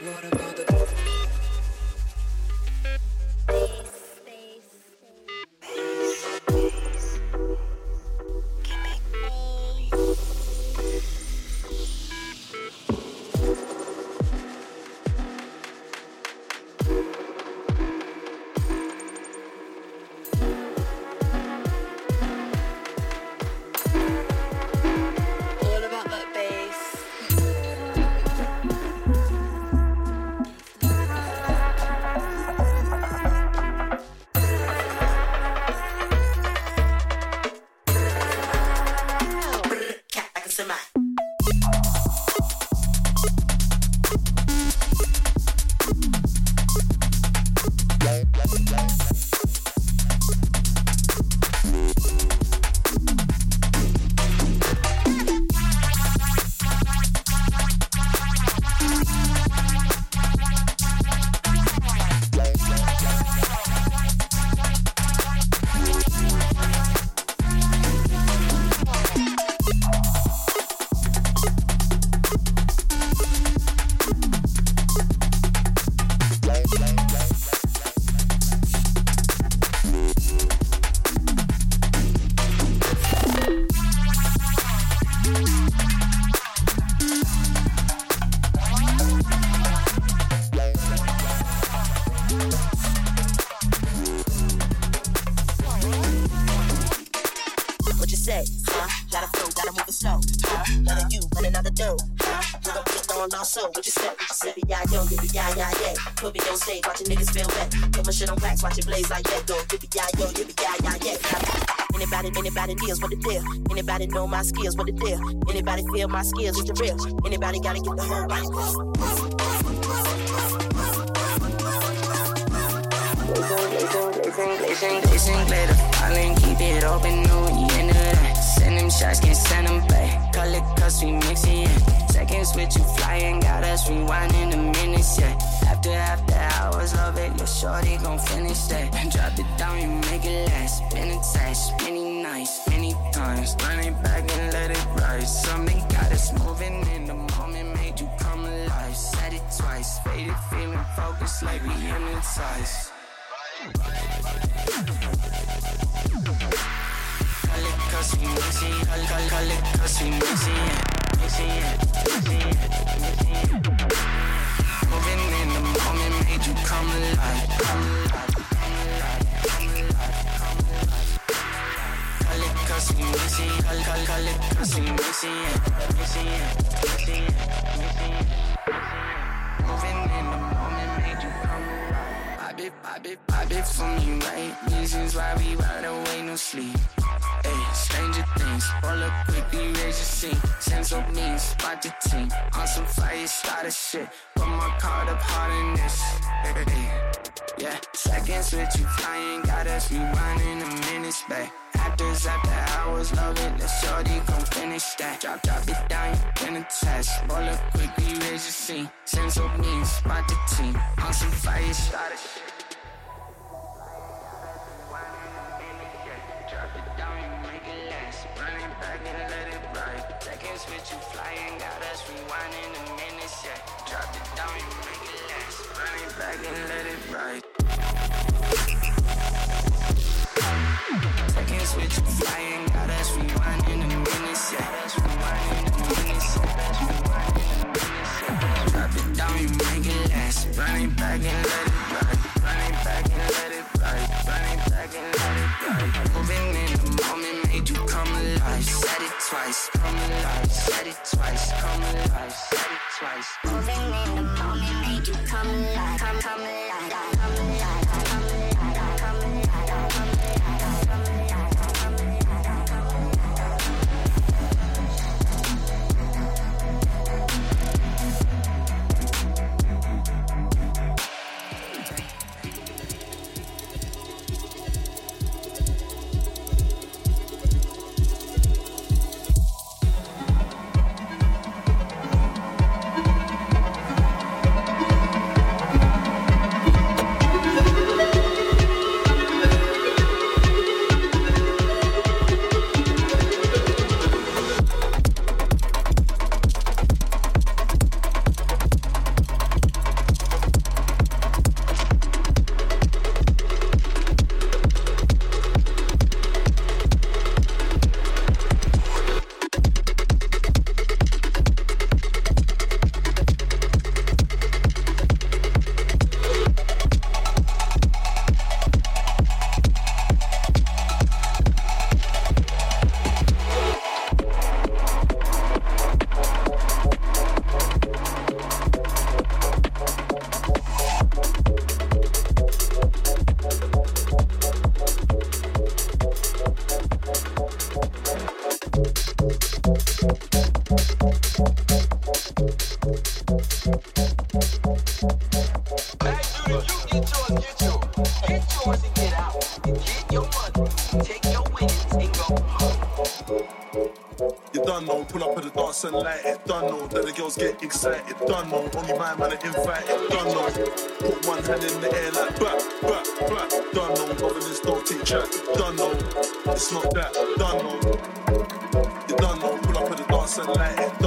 All Anybody know my skills? What the deal? Anybody feel my skills? It's the real. Anybody gotta get the whole right. Listen, glitter, falling, keep it open, no, you into that. Send them shots, can't send them back. Call it cause we mix it, yeah. Seconds with you flying, got us rewinding the minutes, yeah. After, after hours of it, your shorty gon' finish that. Drop it down, you make it last. Been attached many nights, times. Run it back and let it rise. Something got us moving in the moment, made you come alive. Said it twice, faded, feeling focused like we hypnotized. Cause we mixing, call, call, call it cause we. Mixing, yeah. Mixing, yeah. Moving in the moment made you come alive, come alive, call, call, call it cause we mixing, yeah. Mixing, yeah. Mixing, yeah. Mixing, yeah. Moving in the moment made you come alive. Pop it, pop it, pop it for me, right? Reasons why we ride away, no sleep. Hey, stranger things, roll up quickly, raise your scene. Sense of me, spot the team. On some fire, start a shit. Put my card up hard in this. Hey. Yeah, seconds with you flying, got us rewinding the minutes back. Actors after hours, it. Let shorty come finish that. Drop, drop it down, you been attached. Roll up quickly, raise your scene. Sense of me, spot the team. On some fire, start a shit. With you flying, got us rewinding the minutes, yeah. Drop it down, you make it last. Run it back and let it ride. Seconds with you flying, got us rewinding the minutes, yeah. Rewinding the minutes. Drop it down, you make it last. Run it back and let it ride. Run it back and let it ride. Run it back and let it ride. Moving in the moment made you come alive. Said it twice, come alive. Said it twice, come alive. Said it twice. Moving in the moment made you come alive, come come pull up at the dance and light it. Done know, that the girls get excited. Done know, only my man are invited. Done know, put one hand in the air like back, back, back. Done know, this don't take chat. Done know, it's not that. Done know, you done know, pull up at the dance and light it.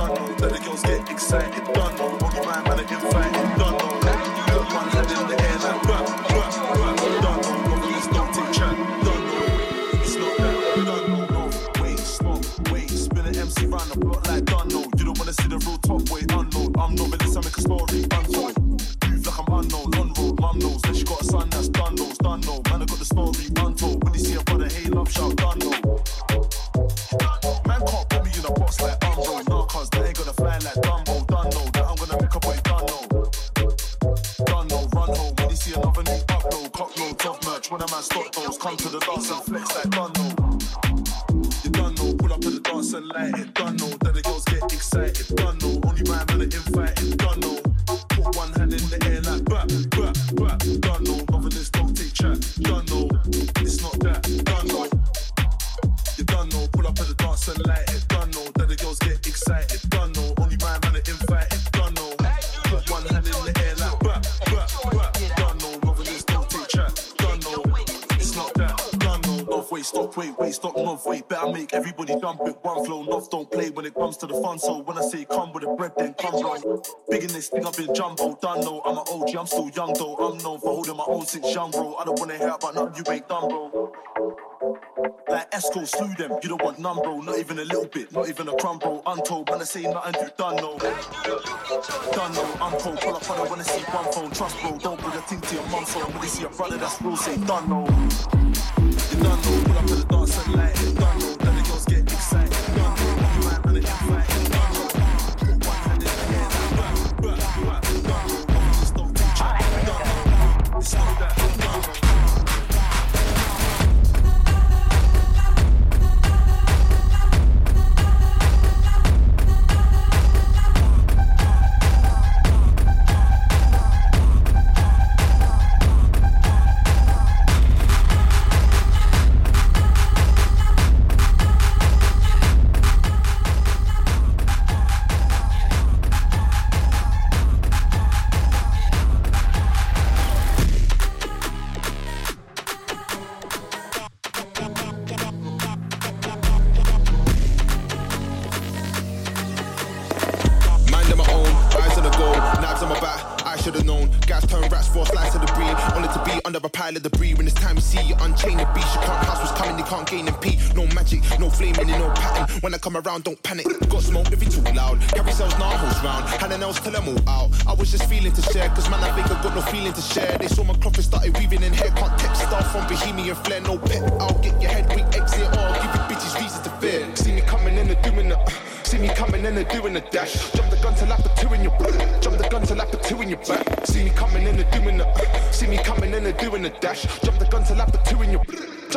Love wait. Better make everybody jump with one flow. Love don't play when it comes to the fun. So when I say come with the bread, then come bro. Big in this thing, I've been jumbo. Done know, I'm an OG, I'm still young though. I'm known for holding my own since young bro. I don't wanna hear about nothing you ain't done, bro. Like Esco, slew them. You don't want none, bro. Not even a little bit, not even a crumb, bro. Untold, man, I say nothing you done, no. Done, no. I'm pro. Pull up on it when I see one phone. Trust, bro. Don't bring a thing to your mum's phone. When they see a brother that's real, say done, no. To the dance and light Don't panic. Got smoke if you too loud. Carry cells, hose round. Hand and nails till I'm all out. I was just feeling to share, cause man, I think I got no feeling to share. They saw my cloth and started weaving in hair. Can't text stuff from Bohemian flair, no pet. I'll get your head weak exit or I'll give you bitches reasons to fear. See me coming in and doing the. See me coming in and doing the dash. Jump the gun till I put two in your back. Jump the gun till I put two in your back. See me coming in and doing the. See me coming in and doing the dash. Jump the gun till I put two in your.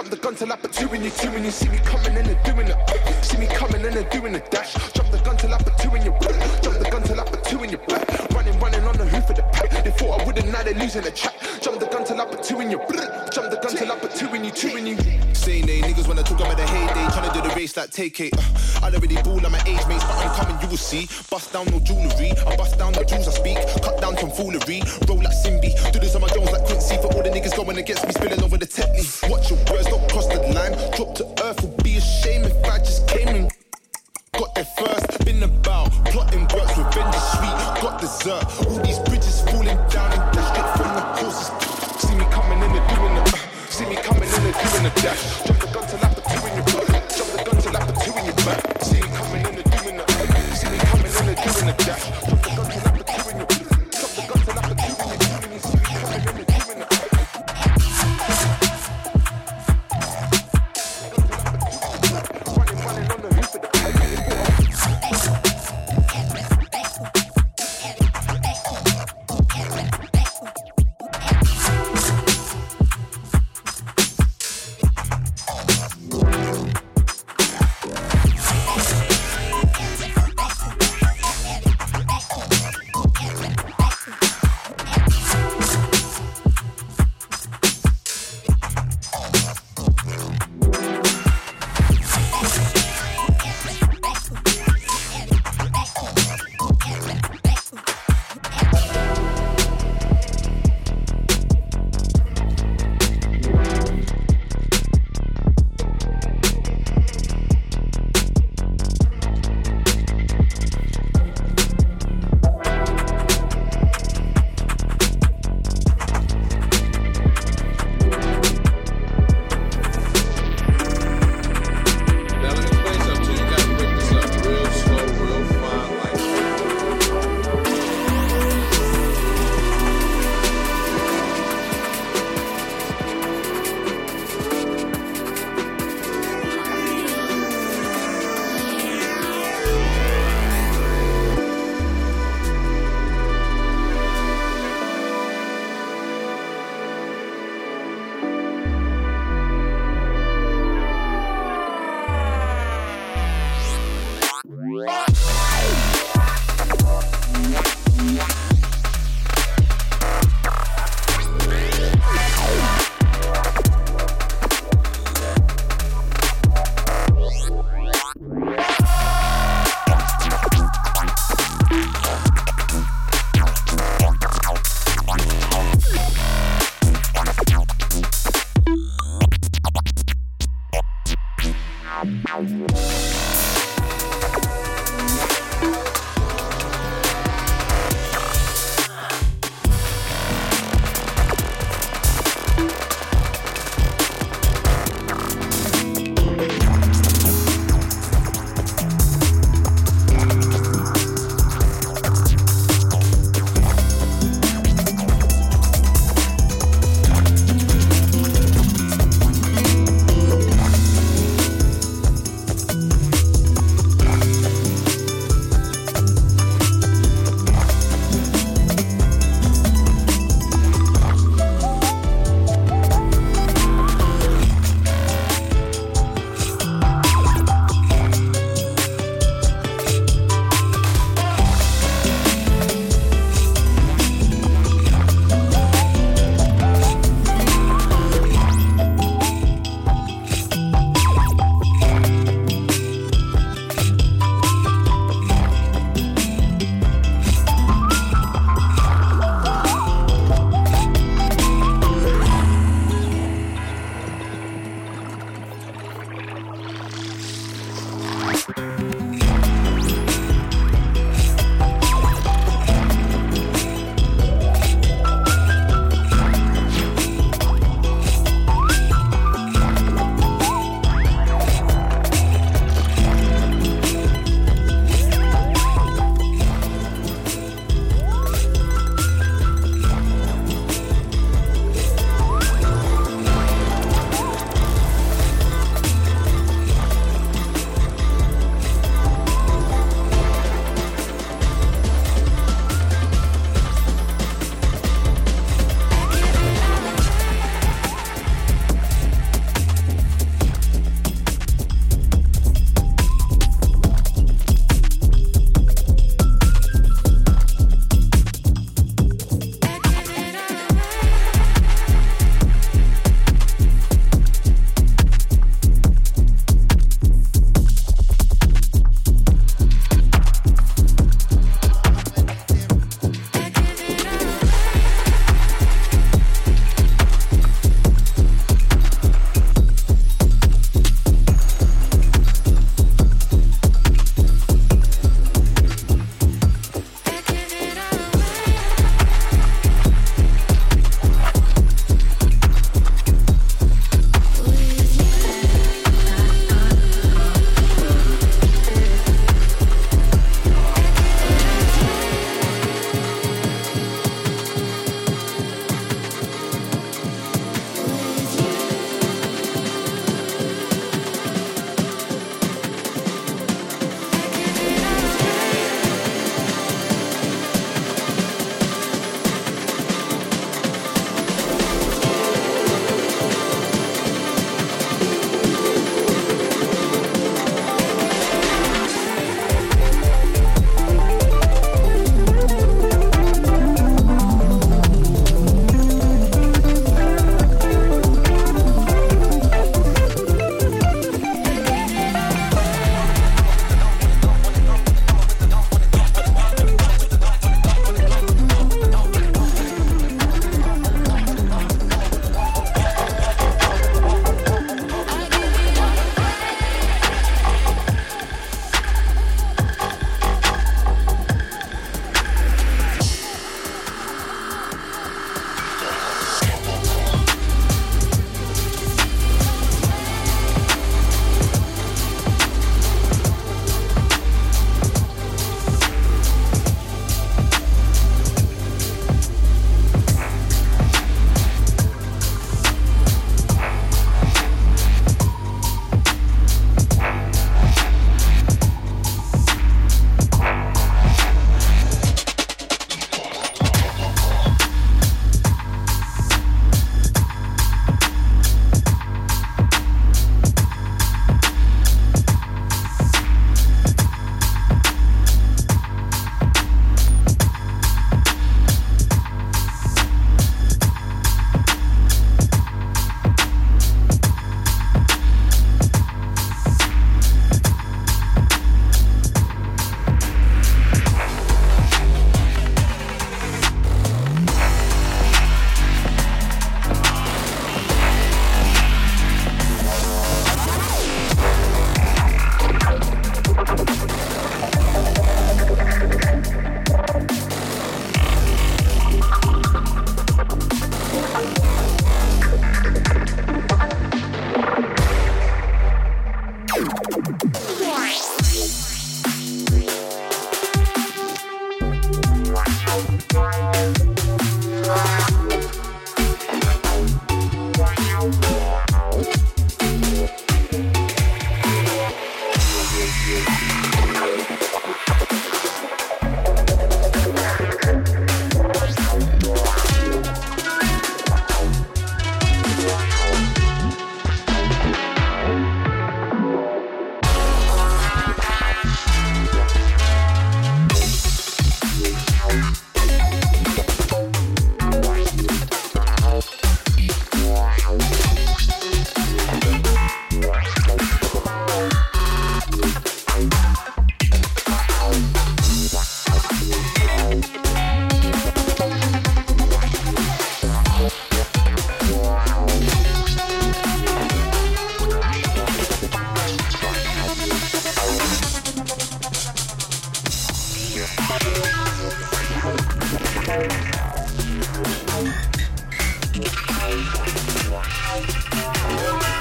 Jump the gun till I put two in your two and you see me coming in and doing the. See me coming in and doing the dash. Jump the gun till I put two in your. Jump the gun till I put two in your back. Running, running on the hoof of the pack. They thought I wouldn't, now they're losing the track. Jump the gun till I put two in your. Brr. Jump the gun till I put two in you, two in you. Saying they niggas wanna talk about the heyday, trying to do the race like take it. Uh, I don't really ball, I'm my age mates, but I'm coming, you will see. Bust down no jewelry, I bust down the jewels I speak. Cut down from foolery, roll like Simbi. Do this on my Jones like Quincy for all the niggas going against me, spilling over the Tetley.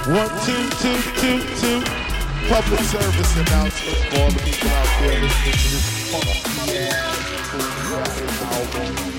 One, two, two, two, two. Public service announcement for all the people out there listening to this funky ass album.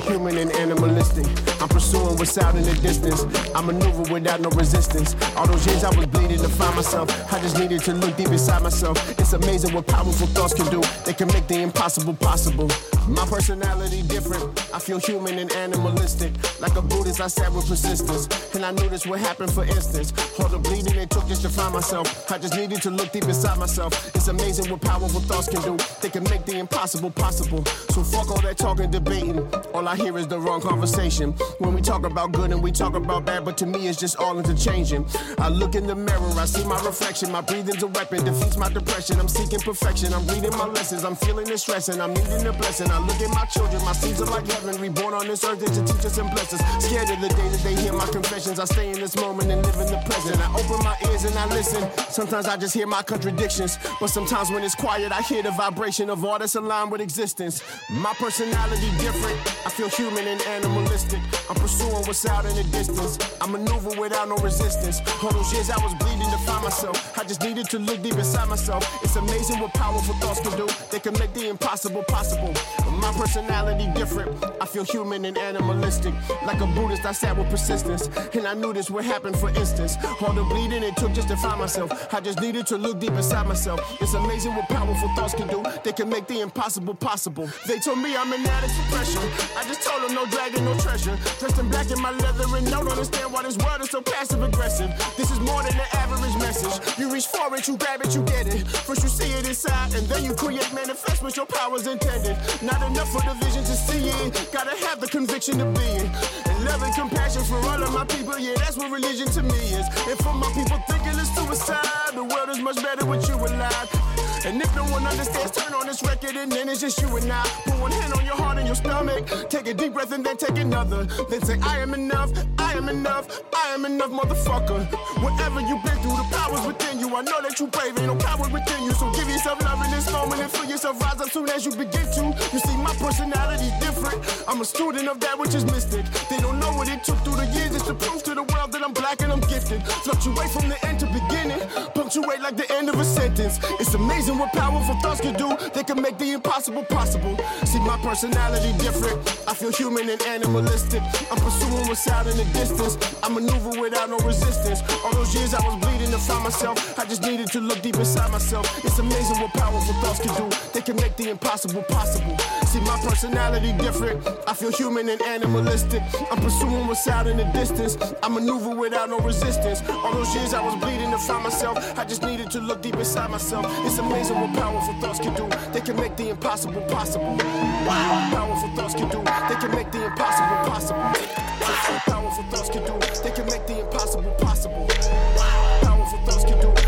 Feel human and animalistic. I'm pursuing what's out in the distance. I maneuver without no resistance. All those years I was bleeding to find myself. I just needed to look deep inside myself. It's amazing what powerful thoughts can do. They can make the impossible possible. My personality different. I feel human and animalistic. Like a Buddhist, I sat with persistence. And I knew this would happen for instance. All the bleeding it took just to find myself. I just needed to look deep inside myself. It's amazing what powerful thoughts can do. They can make the impossible possible. So fuck all that talking, debating. All I hear is the wrong conversation. When we talk about good and we talk about bad, but to me it's just all interchanging. I look in the mirror, I see my reflection. My breathing's a weapon, defeats my depression. I'm seeking perfection. I'm reading my lessons. I'm feeling the stress and I'm needing a blessing. I look at my children, my seeds are like heaven. Reborn on this earth to teach us and bless us. Scared of the day that they hear my confessions. I stay in this moment and live in the present. I open my ears and I listen. Sometimes I just hear my contradictions. But sometimes when it's quiet, I hear the vibration of all that's aligned with existence. My personality different. I feel human and animalistic. I'm pursuing what's out in the distance. I maneuver without no resistance. All those years I was bleeding to find myself. I just needed to look deep inside myself. It's amazing what powerful thoughts can do. They can make the impossible possible. My personality different. I feel human and animalistic. Like a Buddhist, I sat with persistence. And I knew this would happen for instance. All the bleeding it took just to find myself. I just needed to look deep inside myself. It's amazing what powerful thoughts can do. They can make the impossible possible. They told me I'm an addict for pressure. I just told them no dragon, no treasure. Dressed in black in my leather and don't understand why this world is so passive aggressive. This is more than an average message. You reach for it, you grab it, you get it. First you see it inside, and then you create manifest what your powers intended. Not enough for the vision to see it. Gotta have the conviction to be it. And love and compassion for all of my people, yeah, that's what religion to me is. And for my people thinking it's suicide, the world is much better with you alive. And if no one understands, turn on this record and then it's just you and I. Put one hand on your heart and your stomach. Take a deep breath and then take another. Then say, I am enough, I am enough, I am enough, motherfucker. Whatever you've been through, the power's within you. I know that you brave, ain't no power within you. So give yourself love in this moment and feel yourself rise up soon as you begin to. You see, my personality's different. I'm a student of that which is mystic. They don't know what it took through the years. It's to prove to the world that I'm black and I'm gifted. Fluctuate from the end to beginning. Punctuate like the end of a sentence. It's amazing what powerful thoughts can do. They can make the impossible possible. See, my personality different. I feel human and animalistic. I'm pursuing what's out in the distance. I maneuver without no resistance. All those years I was bleeding to find myself. I just needed to look deep inside myself. It's amazing what powerful thoughts can do. They can make the impossible possible. See, my personality different. I feel human and animalistic. I'm pursuing what's out in the distance. I maneuver without no resistance. All those years I was bleeding to find myself. I just needed to look deep inside myself. It's amazing what powerful thoughts can do. They can make the impossible possible. Wow. Powerful thoughts can do. They can make the impossible possible. Powerful thoughts can do. They can make the impossible possible. Powerful thoughts can do.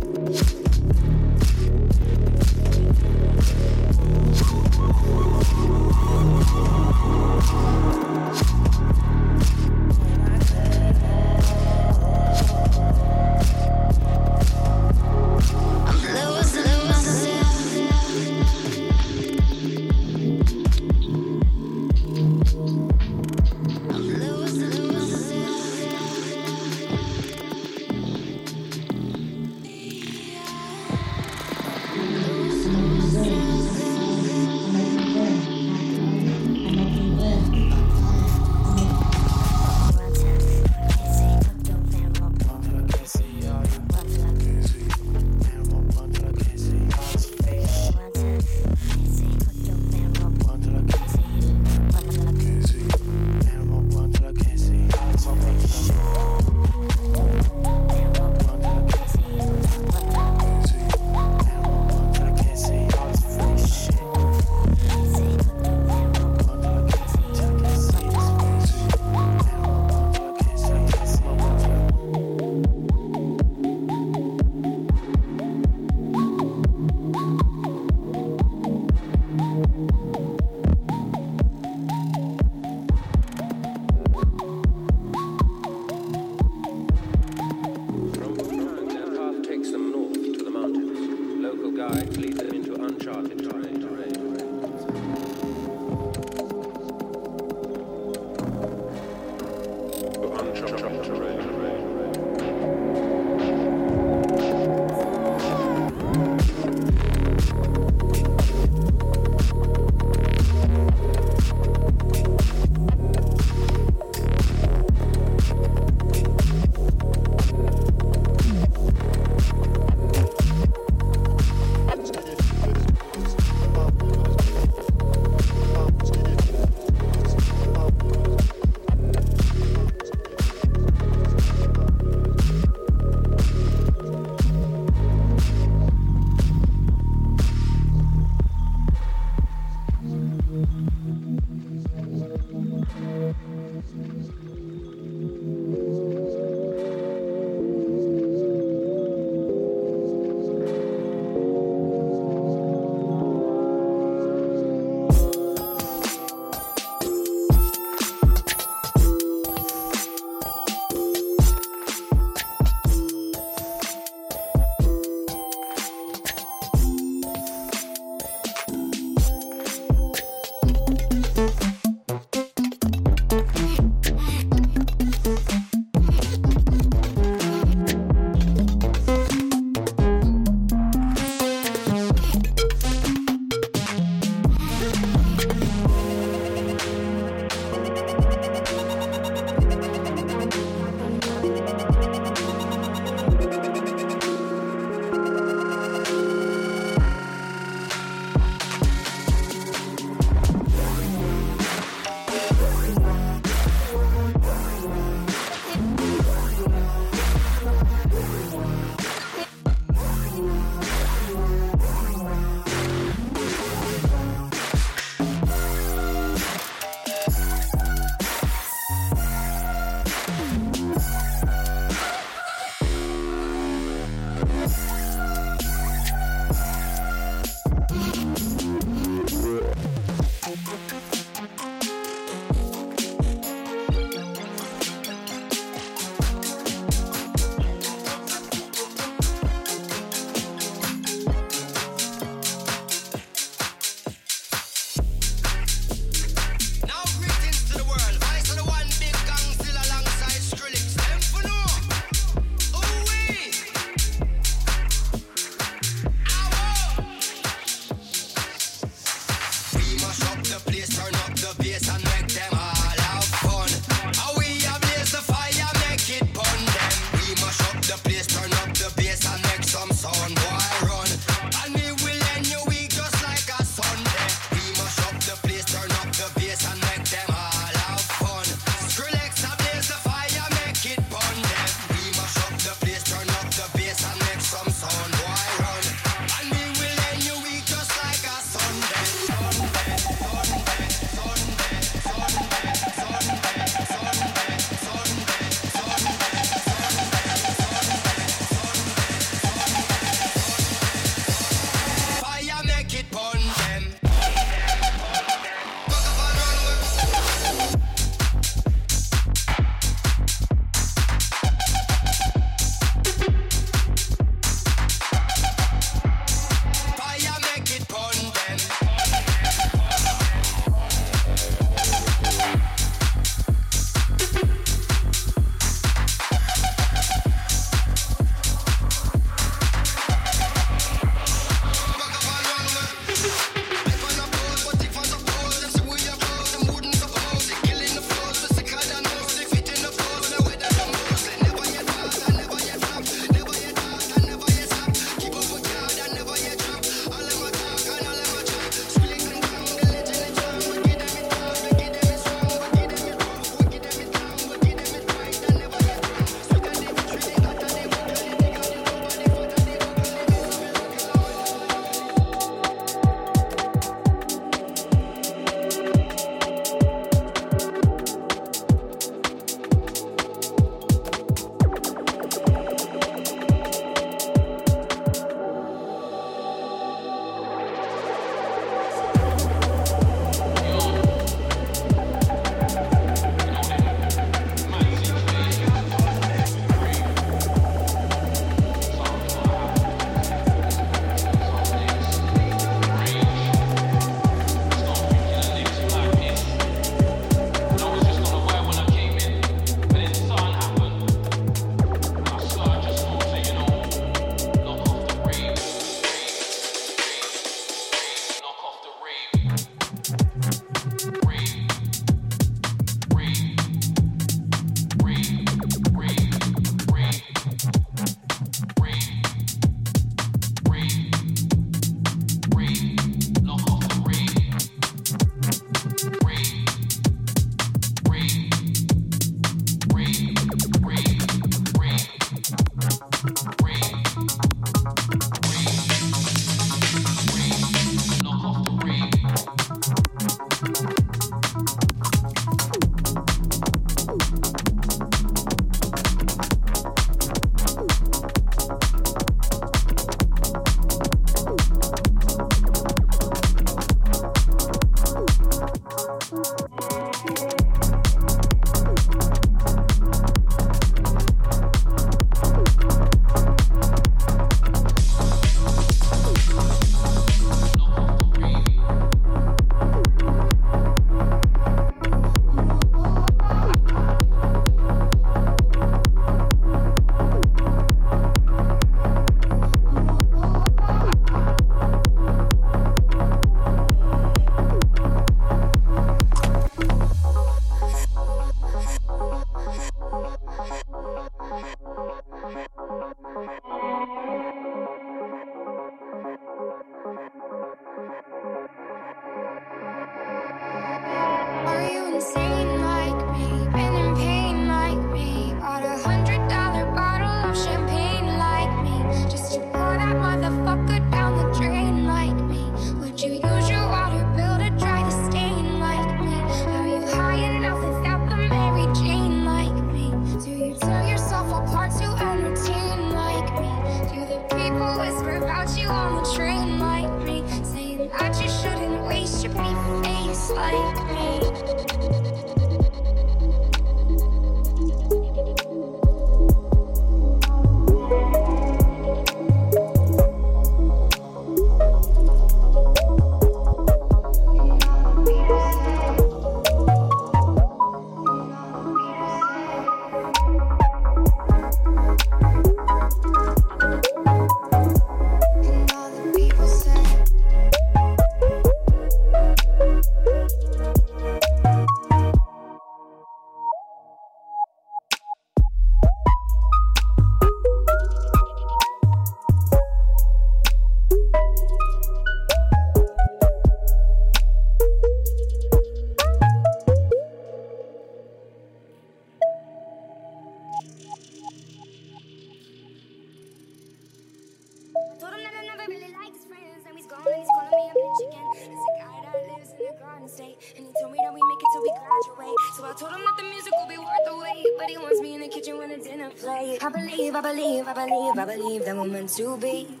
Meant to be.